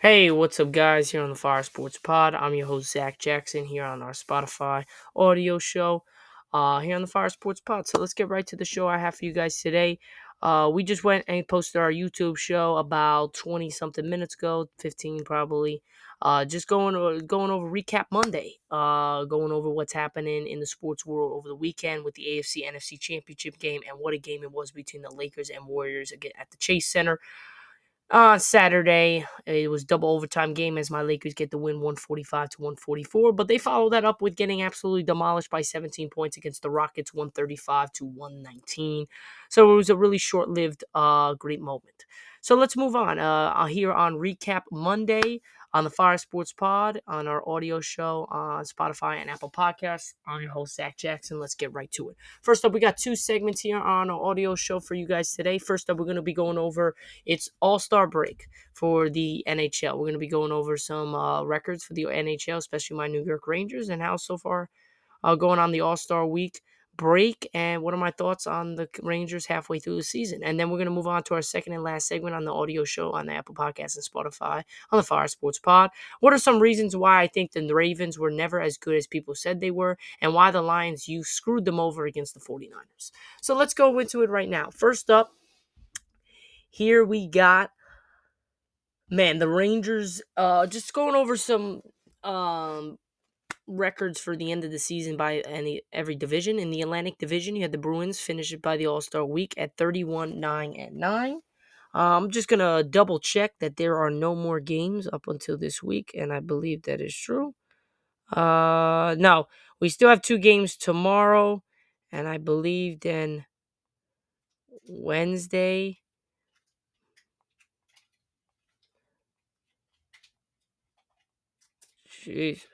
Hey, what's up, guys? Here on the Fire Sports Pod, I'm your host Zach Jackson here on our Spotify audio show. Uh, here on the Fire Sports Pod. So let's get right to the show I have for you guys today. Uh, we just went and posted our YouTube show about 20 something minutes ago, 15 probably. Uh, just going over, going over recap Monday. Uh, going over what's happening in the sports world over the weekend with the AFC NFC Championship game and what a game it was between the Lakers and Warriors again at the Chase Center. On uh, Saturday, it was double overtime game as my Lakers get the win 145 to 144, but they follow that up with getting absolutely demolished by 17 points against the Rockets 135 to 119. So it was a really short-lived uh great moment. So let's move on. Uh here on Recap Monday, on the Fire Sports Pod, on our audio show on Spotify and Apple Podcasts. I'm your host, Zach Jackson. Let's get right to it. First up, we got two segments here on our audio show for you guys today. First up, we're going to be going over its All Star break for the NHL. We're going to be going over some uh, records for the NHL, especially my New York Rangers, and how so far uh, going on the All Star week break and what are my thoughts on the Rangers halfway through the season. And then we're going to move on to our second and last segment on the audio show on the Apple Podcast and Spotify on the Fire Sports Pod. What are some reasons why I think the Ravens were never as good as people said they were and why the Lions, you screwed them over against the 49ers. So let's go into it right now. First up, here we got man, the Rangers uh just going over some um records for the end of the season by any every division. In the Atlantic Division, you had the Bruins finish it by the All Star week at 31 9 and 9. Uh, I'm just going to double check that there are no more games up until this week, and I believe that is true. Uh, no, we still have two games tomorrow, and I believe then Wednesday. Jeez.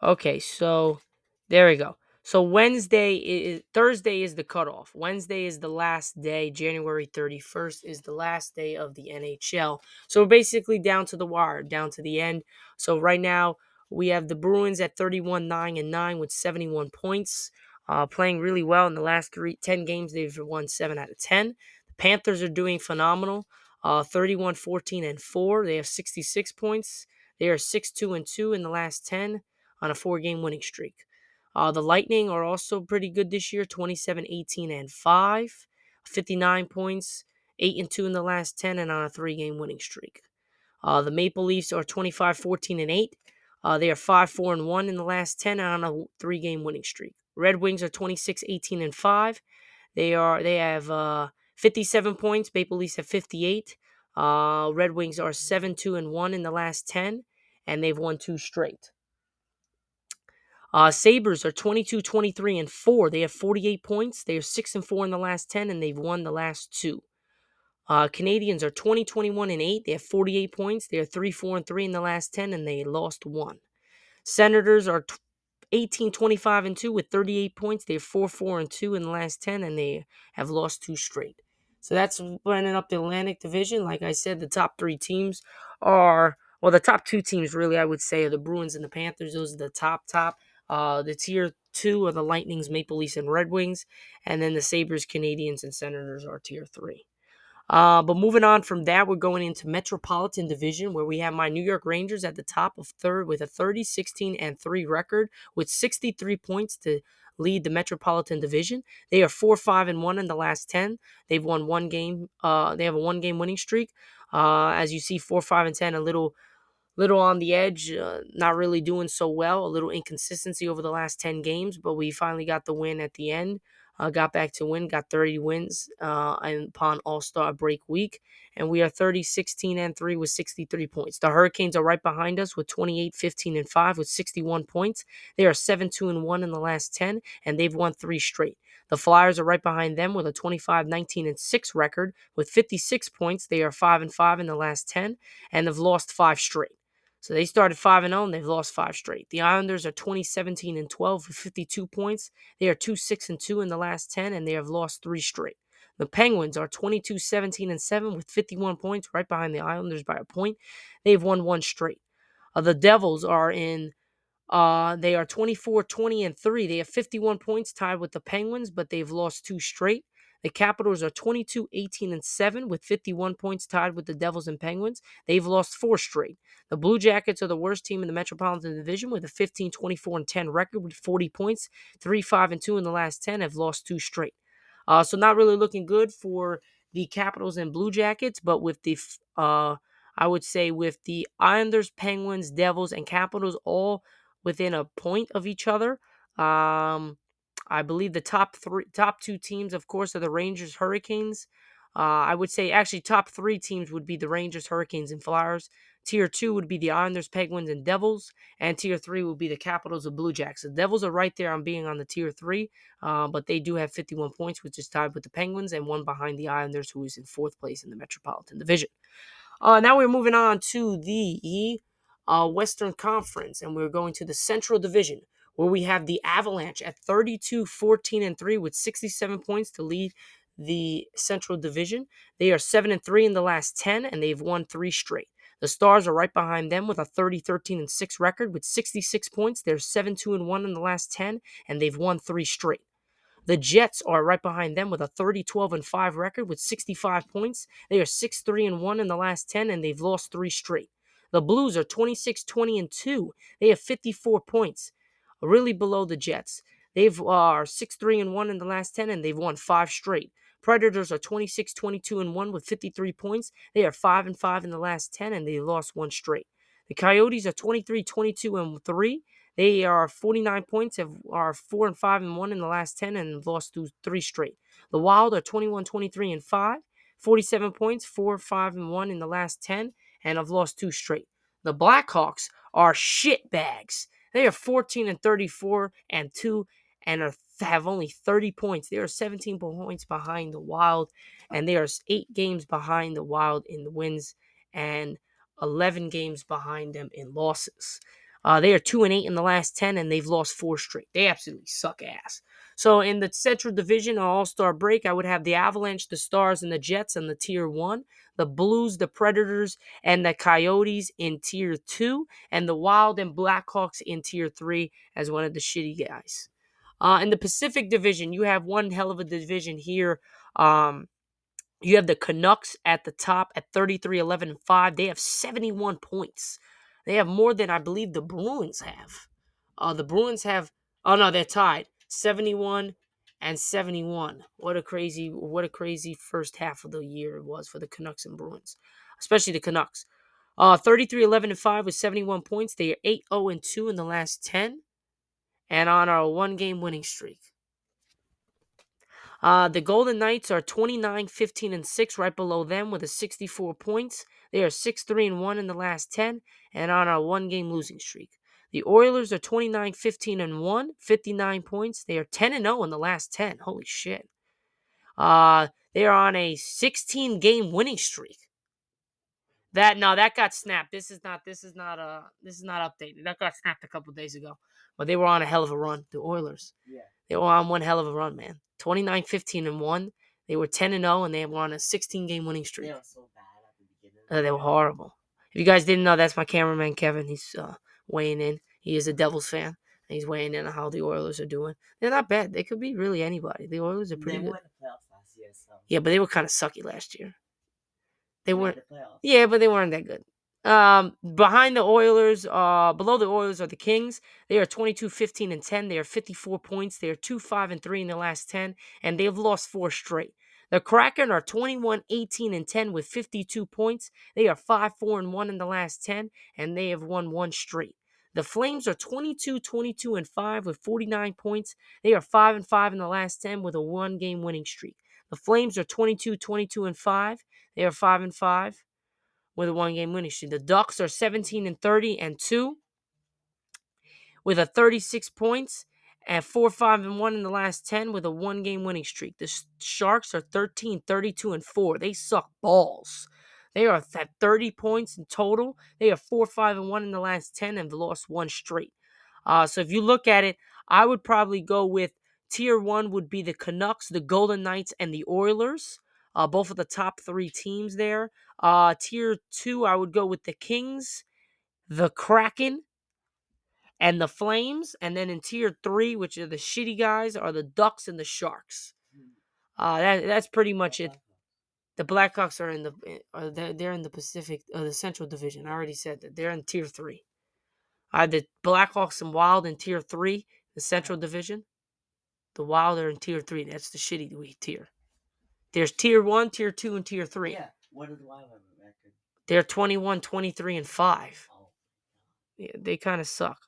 Okay, so there we go. So Wednesday is Thursday is the cutoff. Wednesday is the last day. January 31st is the last day of the NHL. So we're basically down to the wire, down to the end. So right now we have the Bruins at 31 9 and 9 with 71 points. Uh, playing really well in the last three, 10 games. They've won 7 out of 10. The Panthers are doing phenomenal. Uh, 31 14 and 4. They have 66 points. They are 6 2 and 2 in the last 10 on a four game winning streak. Uh, the Lightning are also pretty good this year 27 18 and 5, 59 points, 8 and 2 in the last 10, and on a three game winning streak. Uh, the Maple Leafs are 25 14 and 8. Uh, they are 5 4 and 1 in the last 10 and on a three game winning streak. Red Wings are 26 18 and 5. They are they have uh, 57 points. Maple Leafs have 58. Uh, Red Wings are 7 2 and 1 in the last 10, and they've won two straight. Uh, Sabres are 22, 23, and 4. They have 48 points. They are 6 and 4 in the last 10, and they've won the last two. Uh, Canadiens are 20, 21, and 8. They have 48 points. They are 3, 4, and 3 in the last 10, and they lost one. Senators are 18, 25, and 2 with 38 points. They are 4, 4, and 2 in the last 10, and they have lost two straight. So that's running up the Atlantic Division. Like I said, the top three teams are, well, the top two teams, really, I would say, are the Bruins and the Panthers. Those are the top, top. Uh, the tier two are the Lightnings, Maple Leafs, and Red Wings, and then the Sabres, Canadiens, and Senators are tier three. Uh, but moving on from that, we're going into Metropolitan Division, where we have my New York Rangers at the top of third with a 30, 16, and 3 record with 63 points to lead the Metropolitan Division. They are 4, 5, and 1 in the last 10. They've won one game. Uh, they have a one game winning streak. Uh, as you see, 4, 5, and 10, a little little on the edge, uh, not really doing so well, a little inconsistency over the last 10 games, but we finally got the win at the end. Uh, got back to win, got 30 wins uh, upon All Star break week, and we are 30, 16, and 3 with 63 points. The Hurricanes are right behind us with 28, 15, and 5 with 61 points. They are 7, 2, and 1 in the last 10, and they've won three straight. The Flyers are right behind them with a 25, 19, and 6 record with 56 points. They are 5 and 5 in the last 10, and have lost five straight. So they started 5 and 0 and they've lost 5 straight. The Islanders are 20 17 and 12 with 52 points. They are 2 6 and 2 in the last 10 and they have lost 3 straight. The Penguins are 22 17 and 7 with 51 points right behind the Islanders by a point. They've won one straight. Uh, the Devils are in uh, they are 24 20 and 3. They have 51 points tied with the Penguins, but they've lost two straight. The Capitals are 22, 18, and 7 with 51 points tied with the Devils and Penguins. They've lost four straight. The Blue Jackets are the worst team in the Metropolitan Division with a 15, 24, and 10 record with 40 points. 3, 5, and 2 in the last 10 have lost two straight. Uh, so not really looking good for the Capitals and Blue Jackets, but with the uh, I would say with the Islanders, Penguins, Devils, and Capitals all within a point of each other. Um, I believe the top three, top two teams, of course, are the Rangers, Hurricanes. Uh, I would say actually top three teams would be the Rangers, Hurricanes, and Flyers. Tier two would be the Islanders, Penguins, and Devils, and tier three would be the Capitals of Blue Jacks. The Devils are right there on being on the tier three, uh, but they do have 51 points, which is tied with the Penguins, and one behind the Islanders, who is in fourth place in the Metropolitan Division. Uh, now we're moving on to the uh, Western Conference, and we're going to the Central Division, where we have the Avalanche at 32, 14, and 3 with 67 points to lead the Central Division. They are 7 and 3 in the last 10, and they've won three straight. The Stars are right behind them with a 30, 13, and 6 record with 66 points. They're 7, 2, and 1 in the last 10, and they've won three straight. The Jets are right behind them with a 30 12 and 5 record with 65 points. They are 6 3 and 1 in the last 10 and they've lost 3 straight. The Blues are 26 20 and 2. They have 54 points, really below the Jets. They've uh, are 6 3 and 1 in the last 10 and they've won 5 straight. Predators are 26 22 and 1 with 53 points. They are 5 and 5 in the last 10 and they lost one straight. The Coyotes are 23 22 and 3. They are 49 points, have are four and five and one in the last 10 and lost three straight. The Wild are 21, 23 and five, 47 points, four, five and one in the last 10 and have lost two straight. The Blackhawks are shit bags. They are 14 and 34 and two and are, have only 30 points. They are 17 points behind the Wild, and they are eight games behind the Wild in the wins and 11 games behind them in losses. Uh, they are two and eight in the last ten, and they've lost four straight. They absolutely suck ass. So in the Central Division All Star break, I would have the Avalanche, the Stars, and the Jets in the Tier One, the Blues, the Predators, and the Coyotes in Tier Two, and the Wild and Blackhawks in Tier Three as one of the shitty guys. Uh, in the Pacific Division, you have one hell of a division here. Um, you have the Canucks at the top at 33, 11, 5. They have 71 points. They have more than I believe the Bruins have. Uh, the Bruins have. Oh no, they're tied. Seventy-one and seventy-one. What a crazy, what a crazy first half of the year it was for the Canucks and Bruins, especially the Canucks. Uh, 33, 11, and 5 with 71 points. They are 8, 0, and 2 in the last 10 and on our one game winning streak. Uh, the Golden Knights are 29, 15, and 6, right below them with a 64 points. They are 6, 3, and 1 in the last 10 and on a one game losing streak. The Oilers are 29, 15, and 1, 59 points. They are 10 and 0 in the last 10. Holy shit. Uh, they are on a 16 game winning streak. That no, that got snapped. This is not this is not uh this is not updated. That got snapped a couple days ago. But they were on a hell of a run, the Oilers. Yeah. They were on one hell of a run, man. 29, 15, and 1. They were 10 and 0, and they were on a 16 game winning streak. They were so bad at the beginning. Uh, they were horrible. If you guys didn't know, that's my cameraman, Kevin. He's uh, weighing in. He is a Devils fan. And he's weighing in on how the Oilers are doing. They're not bad. They could be really anybody. The Oilers are pretty they good. Year, so. Yeah, but they were kind of sucky last year. They, they weren't. The yeah, but they weren't that good. Um, behind the Oilers, uh, below the Oilers are the Kings. They are 22, 15, and 10. They are 54 points. They are 2, 5, and 3 in the last 10, and they've lost four straight. The Kraken are 21, 18, and 10 with 52 points. They are 5, 4, and 1 in the last 10, and they have won one straight. The Flames are 22, 22, and 5 with 49 points. They are 5 and 5 in the last 10 with a one game winning streak. The Flames are 22, 22, and 5. They are 5 and 5 with a one game winning streak. The Ducks are 17 and 30 and 2 with a 36 points and 4 5 and 1 in the last 10 with a one game winning streak. The Sharks are 13 32 and 4. They suck balls. They are at 30 points in total. They are 4 5 and 1 in the last 10 and lost one straight. Uh, so if you look at it, I would probably go with tier one would be the Canucks, the Golden Knights, and the Oilers uh, both of the top three teams there. Uh, tier two, I would go with the Kings, the Kraken, and the Flames. And then in tier three, which are the shitty guys, are the Ducks and the Sharks. Uh, that that's pretty much it. The Blackhawks are in the uh, they're, they're in the Pacific, uh, the Central Division. I already said that they're in Tier Three. I had the Blackhawks and Wild in Tier Three, the Central Division. The Wild are in Tier Three. That's the shitty tier. There's Tier One, Tier Two, and Tier Three. Yeah. What did the Wild have a record? They're 21, 23, and five. Oh, Yeah, they kind of suck.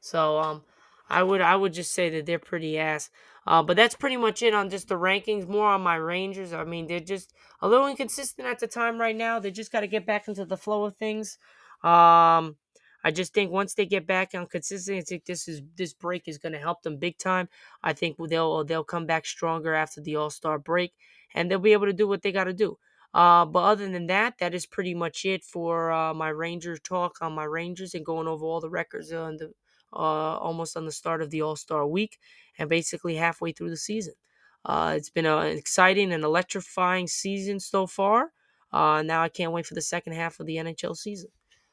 So um, I would I would just say that they're pretty ass. Uh, but that's pretty much it on just the rankings. More on my Rangers. I mean, they're just a little inconsistent at the time right now. They just got to get back into the flow of things. Um, I just think once they get back on consistency, this is this break is going to help them big time. I think they'll they'll come back stronger after the All Star break, and they'll be able to do what they got to do. Uh, but other than that, that is pretty much it for uh, my Rangers talk on my Rangers and going over all the records on the uh, almost on the start of the All Star week and basically halfway through the season. Uh, it's been an exciting and electrifying season so far. Uh, now I can't wait for the second half of the NHL season.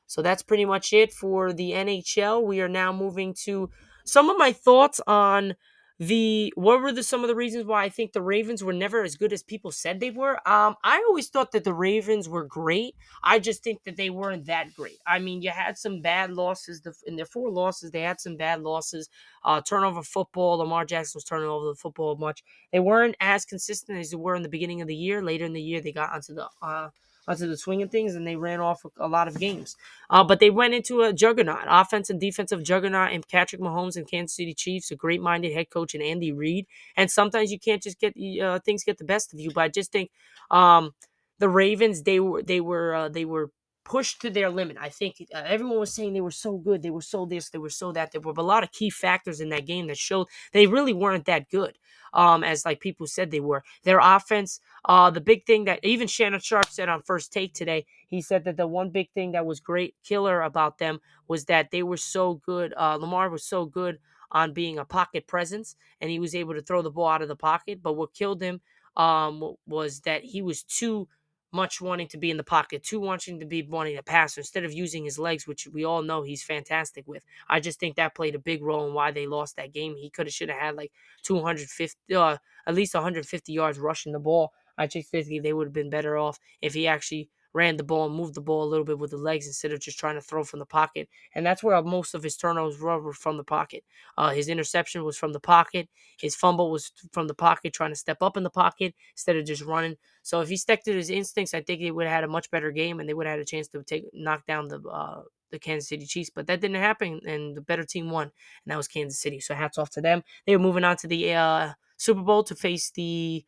So that's pretty much it for the NHL. We are now moving to some of my thoughts on the what were the some of the reasons why I think the Ravens were never as good as people said they were. Um, I always thought that the Ravens were great. I just think that they weren't that great. I mean, you had some bad losses. The, in their four losses, they had some bad losses. Uh, turnover football. Lamar Jackson was turning over the football much. They weren't as consistent as they were in the beginning of the year. Later in the year, they got onto the uh, onto the swing of things and they ran off a lot of games. Uh, but they went into a juggernaut, offense and defensive juggernaut, and Patrick Mahomes and Kansas City Chiefs, a great minded head coach, and Andy Reid. And sometimes you can't just get uh, things get the best of you. But I just think um, the Ravens they were they were uh, they were pushed to their limit. I think uh, everyone was saying they were so good, they were so this, they were so that. There were a lot of key factors in that game that showed they really weren't that good. Um, as like people said they were. Their offense, uh, the big thing that even Shannon Sharpe said on first take today, he said that the one big thing that was great killer about them was that they were so good. Uh, Lamar was so good on being a pocket presence, and he was able to throw the ball out of the pocket. But what killed him um, was that he was too much wanting to be in the pocket, too wanting to be wanting to pass instead of using his legs, which we all know he's fantastic with. I just think that played a big role in why they lost that game. He could have should have had like 250, uh, at least 150 yards rushing the ball. I just think they would have been better off if he actually ran the ball and moved the ball a little bit with the legs instead of just trying to throw from the pocket. And that's where most of his turnovers were from the pocket. Uh, his interception was from the pocket. His fumble was from the pocket, trying to step up in the pocket instead of just running. So if he stuck to his instincts, I think he would have had a much better game, and they would have had a chance to take knock down the uh, the Kansas City Chiefs. But that didn't happen, and the better team won, and that was Kansas City. So hats off to them. They were moving on to the uh, Super Bowl to face the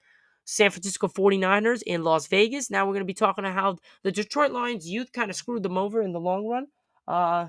San Francisco 49ers in Las Vegas. Now we're going to be talking about how the Detroit Lions youth kind of screwed them over in the long run. Uh,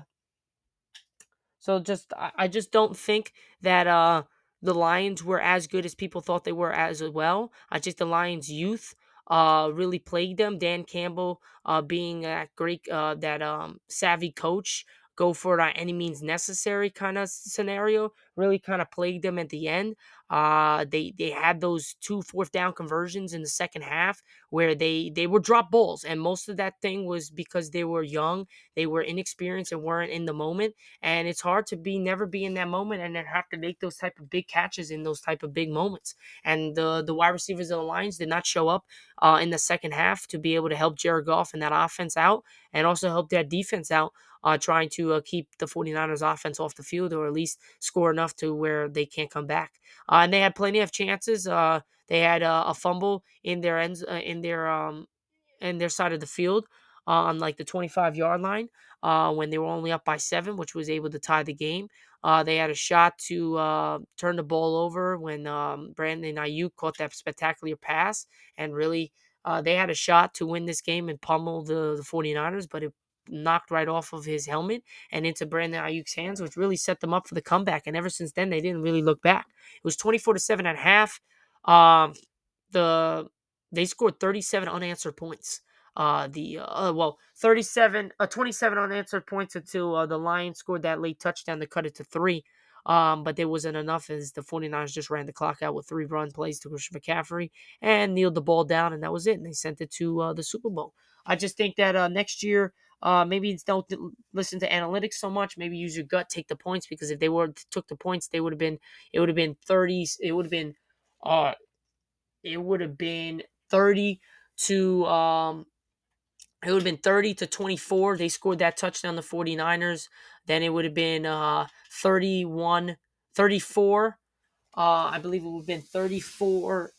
so just I, I just don't think that uh, the Lions were as good as people thought they were as well. I just the Lions youth uh, really plagued them. Dan Campbell uh, being that great uh, that um, savvy coach go for it on any means necessary kind of scenario really kind of plagued them at the end. Uh, they they had those two fourth down conversions in the second half where they they were drop balls, and most of that thing was because they were young, they were inexperienced, and weren't in the moment. And it's hard to be never be in that moment and then have to make those type of big catches in those type of big moments. And the the wide receivers of the Lions did not show up uh, in the second half to be able to help Jared Goff and that offense out, and also help that defense out uh, trying to uh, keep the 49ers offense off the field or at least score enough to where they can't come back. Uh, and they had plenty of chances. Uh, they had uh, a fumble in their ends uh, in their um in their side of the field on like the 25 yard line uh, when they were only up by seven, which was able to tie the game. Uh, they had a shot to uh, turn the ball over when um, Brandon Aiyuk caught that spectacular pass and really Uh, they had a shot to win this game and pummel the, the 49ers, but it knocked right off of his helmet and into Brandon Aiyuk's hands, which really set them up for the comeback. And ever since then, they didn't really look back. It was 24 to 7 at half. Um, the they scored 37 unanswered points. Uh, the uh, well, 37, uh, 27 unanswered points until uh, the Lions scored that late touchdown to cut it to three. Um, but there wasn't enough as the 49ers just ran the clock out with three run plays to Christian McCaffrey and kneeled the ball down, and that was it. And they sent it to uh, the Super Bowl. I just think that uh, next year, uh, maybe don't listen to analytics so much. Maybe use your gut, take the points because if they were took the points, they would have been it would have been 30s. It would have been uh, it would have been 30 to um it would have been 30 to 24. They scored that touchdown, the 49ers. Then it would have been uh 31, 34. Uh, I believe it would have been 34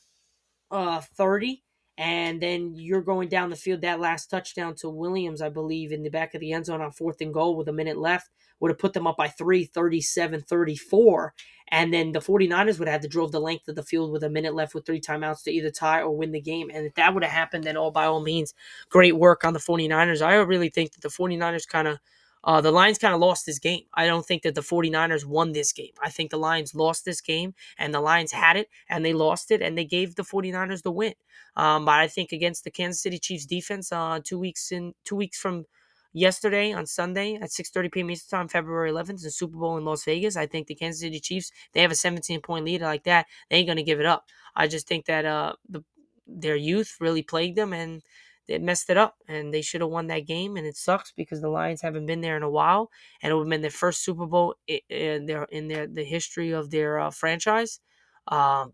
uh 30 and then you're going down the field that last touchdown to Williams, I believe, in the back of the end zone on fourth and goal with a minute left would have put them up by 3, 37 34. And then the 49ers would have to drove the length of the field with a minute left with three timeouts to either tie or win the game. And if that would have happened, then all by all means, great work on the 49ers. I really think that the 49ers kind of uh, the Lions kind of lost this game. I don't think that the 49ers won this game. I think the Lions lost this game, and the Lions had it, and they lost it, and they gave the 49ers the win. Um, but I think against the Kansas City Chiefs defense, uh, two weeks in two weeks from yesterday on Sunday at 6:30 p.m. Eastern Time, February 11th, the Super Bowl in Las Vegas. I think the Kansas City Chiefs they have a 17 point lead like that. They ain't gonna give it up. I just think that uh, the, their youth really plagued them and they messed it up and they should have won that game and it sucks because the Lions haven't been there in a while and it would have been their first Super Bowl in their in their the history of their uh, franchise. Um,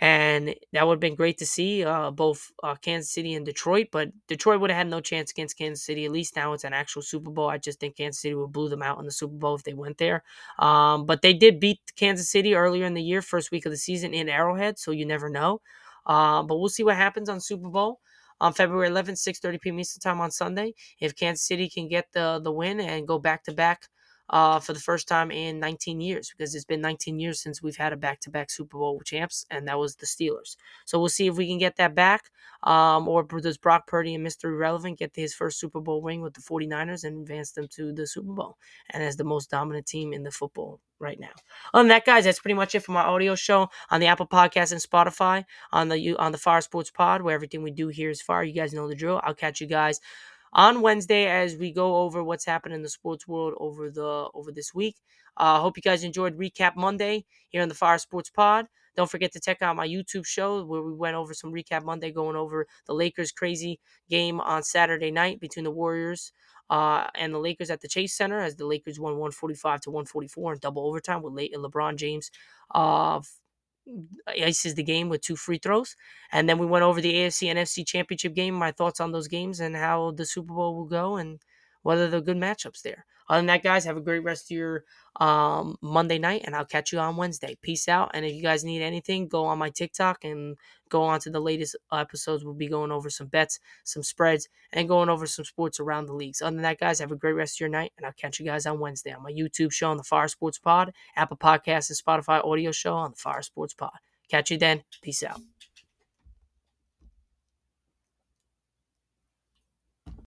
and that would have been great to see uh, both uh, Kansas City and Detroit. But Detroit would have had no chance against Kansas City. At least now it's an actual Super Bowl. I just think Kansas City would blew them out in the Super Bowl if they went there. Um, but they did beat Kansas City earlier in the year, first week of the season in Arrowhead, so you never know. Uh, but we'll see what happens on Super Bowl on February 11th, 6:30 p.m. Eastern Time on Sunday. If Kansas City can get the the win and go back to back uh, for the first time in 19 years because it's been 19 years since we've had a back-to-back Super Bowl champs, and that was the Steelers. So we'll see if we can get that back, um, or does Brock Purdy and Mr. Irrelevant get his first Super Bowl ring with the 49ers and advance them to the Super Bowl and as the most dominant team in the football right now. Than that, guys, that's pretty much it for my audio show on the Apple Podcast and Spotify on the on the Fire Sports Pod, where everything we do here is fire. You guys know the drill. I'll catch you guys on Wednesday as we go over what's happened in the sports world over the over this week. I uh, hope you guys enjoyed Recap Monday here on the Fire Sports Pod. Don't forget to check out my YouTube show where we went over some Recap Monday, going over the Lakers' crazy game on Saturday night between the Warriors uh, and the Lakers at the Chase Center as the Lakers won 145 to 144 in double overtime with late LeBron James uh, ices the game with two free throws. And then we went over the AFC and NFC championship game, my thoughts on those games and how the Super Bowl will go and whether they're good matchups there. Other than that, guys, have a great rest of your um, Monday night, and I'll catch you on Wednesday. Peace out. And if you guys need anything, go on my TikTok and go on to the latest episodes. We'll be going over some bets, some spreads, and going over some sports around the leagues. Other than that, guys, have a great rest of your night, and I'll catch you guys on Wednesday on my YouTube show on the Fire Sports Pod, Apple Podcasts, and Spotify audio show on the Fire Sports Pod. Catch you then. Peace out.